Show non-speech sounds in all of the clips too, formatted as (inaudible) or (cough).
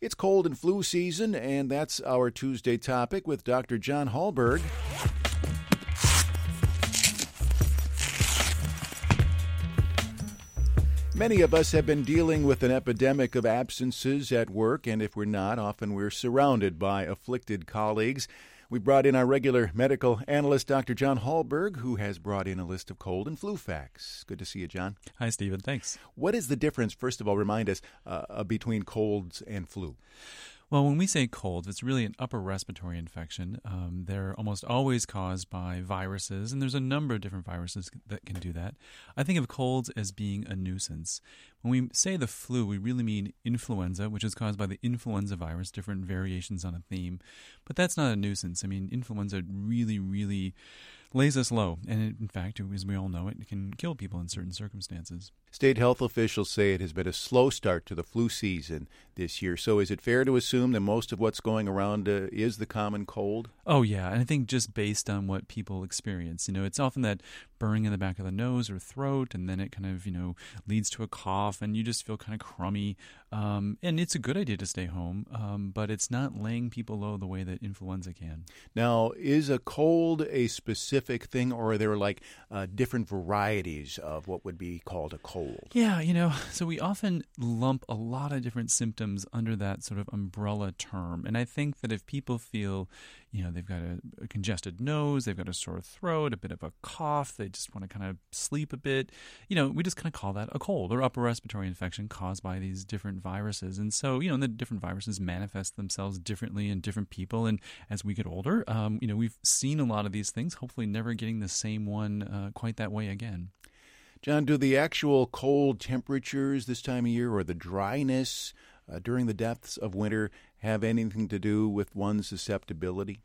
It's cold and flu season, and that's our Tuesday topic with Dr. Jon Hallberg. Many of us have been dealing with an epidemic of absences at work, and if we're not, often we're surrounded by afflicted colleagues. We brought in our regular medical analyst, Dr. Jon Hallberg, who has brought in a list of cold and flu facts. Good to see you, Jon. Hi, Stephen. Thanks. What is the difference, first of all, remind us, uh, between colds and flu? Well, when we say colds, it's really an upper respiratory infection. Um, they're almost always caused by viruses, and there's a number of different viruses that can do that. I think of colds as being a nuisance. When we say the flu, we really mean influenza, which is caused by the influenza virus, different variations on a theme. But that's not a nuisance. I mean, influenza really, really lays us low. And in fact, as we all know, it can kill people in certain circumstances. State health officials say it has been a slow start to the flu season this year. So, is it fair to assume that most of what's going around uh, is the common cold? Oh, yeah. And I think just based on what people experience, you know, it's often that burning in the back of the nose or throat, and then it kind of, you know, leads to a cough, and you just feel kind of crummy. Um, and it's a good idea to stay home, um, but it's not laying people low the way that influenza can. Now, is a cold a specific thing, or are there like uh, different varieties of what would be called a cold? Cold? Yeah, you know, (laughs) so we often lump a lot of different symptoms under that sort of umbrella term. And I think that if people feel, you know, they've got a, a congested nose, they've got a sore throat, a bit of a cough, they just want to kind of sleep a bit, you know, we just kind of call that a cold or upper respiratory infection caused by these different viruses. And so, you know, the different viruses manifest themselves differently in different people. And as we get older, um, you know, we've seen a lot of these things, hopefully never getting the same one uh, quite that way again. Jon, do the actual cold temperatures this time of year or the dryness uh, during the depths of winter have anything to do with one's susceptibility?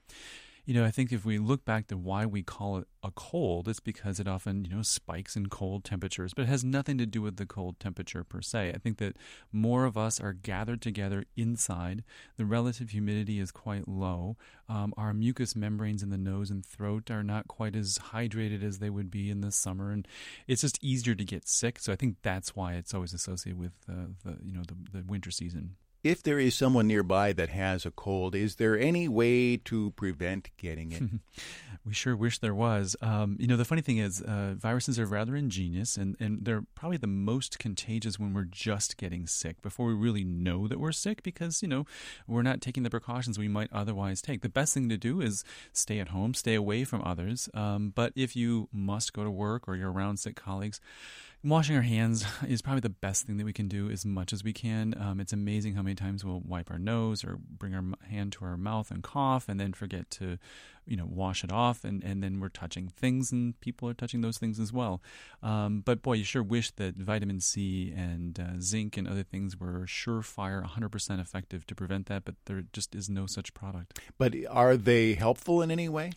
You know, I think if we look back to why we call it a cold, it's because it often, you know, spikes in cold temperatures, but it has nothing to do with the cold temperature per se. I think that more of us are gathered together inside. The relative humidity is quite low. Um, our mucous membranes in the nose and throat are not quite as hydrated as they would be in the summer, and it's just easier to get sick. So I think that's why it's always associated with uh, the, you know, the, the winter season if there is someone nearby that has a cold, is there any way to prevent getting it? (laughs) we sure wish there was. Um, you know, the funny thing is, uh, viruses are rather ingenious, and, and they're probably the most contagious when we're just getting sick, before we really know that we're sick, because, you know, we're not taking the precautions we might otherwise take. The best thing to do is stay at home, stay away from others. Um, but if you must go to work or you're around sick colleagues, Washing our hands (laughs) is probably the best thing that we can do as much as we can. Um, it's amazing how many times we'll wipe our nose or bring our hand to our mouth and cough and then forget to, you know, wash it off. And, and then we're touching things and people are touching those things as well. Um, but boy, you sure wish that vitamin C and uh, zinc and other things were surefire, 100% effective to prevent that. But there just is no such product. But are they helpful in any way?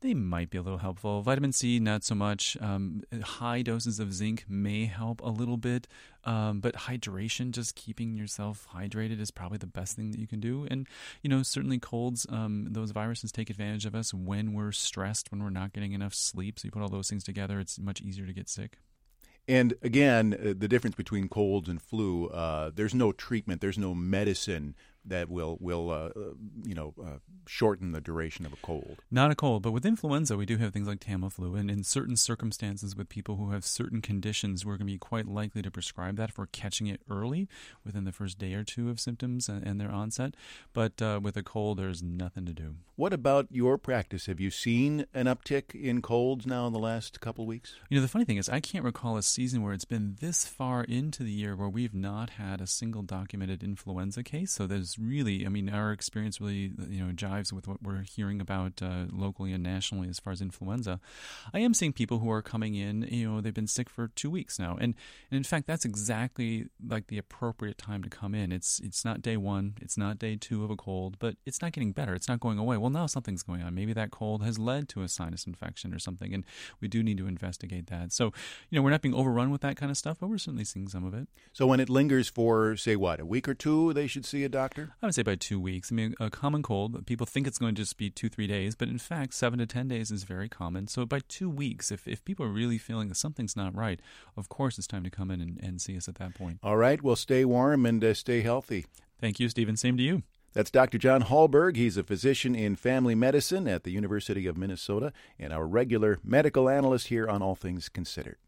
They might be a little helpful. Vitamin C, not so much. Um, high doses of zinc may help a little bit, um, but hydration, just keeping yourself hydrated, is probably the best thing that you can do. And you know, certainly colds, um, those viruses take advantage of us when we're stressed, when we're not getting enough sleep. So you put all those things together, it's much easier to get sick. And again, uh, the difference between colds and flu, uh, there's no treatment, there's no medicine that will will uh, uh, you know uh, shorten the duration of a cold. Not a cold, but with influenza, we do have things like Tamiflu, and in certain circumstances, with people who have certain conditions, we're going to be quite likely to prescribe that for catching it early, within the first day or two of symptoms and, and their onset. But uh, with a cold, there's nothing to do. What about your practice? Have you seen an uptick in colds now in the last couple of weeks? You know, the funny thing is, I can't recall a season where it's been this far into the year where we've not had a single documented influenza case. So there's really, I mean, our experience really, you know, jives with what we're hearing about uh, locally and nationally as far as influenza. I am seeing people who are coming in, you know, they've been sick for two weeks now, and, and in fact, that's exactly like the appropriate time to come in. It's it's not day one, it's not day two of a cold, but it's not getting better. It's not going away. Well, now something's going on. Maybe that cold has led to a sinus infection or something, and we do need to investigate that. So, you know, we're not being overrun with that kind of stuff, but we're certainly seeing some of it. So, when it lingers for, say, what, a week or two, they should see a doctor? I would say by two weeks. I mean, a common cold, people think it's going to just be two, three days, but in fact, seven to 10 days is very common. So by two weeks, if, if people are really feeling that something's not right, of course it's time to come in and, and see us at that point. All right. Well, stay warm and uh, stay healthy. Thank you, Stephen. Same to you. That's Dr. Jon Hallberg. He's a physician in family medicine at the University of Minnesota and our regular medical analyst here on All Things Considered.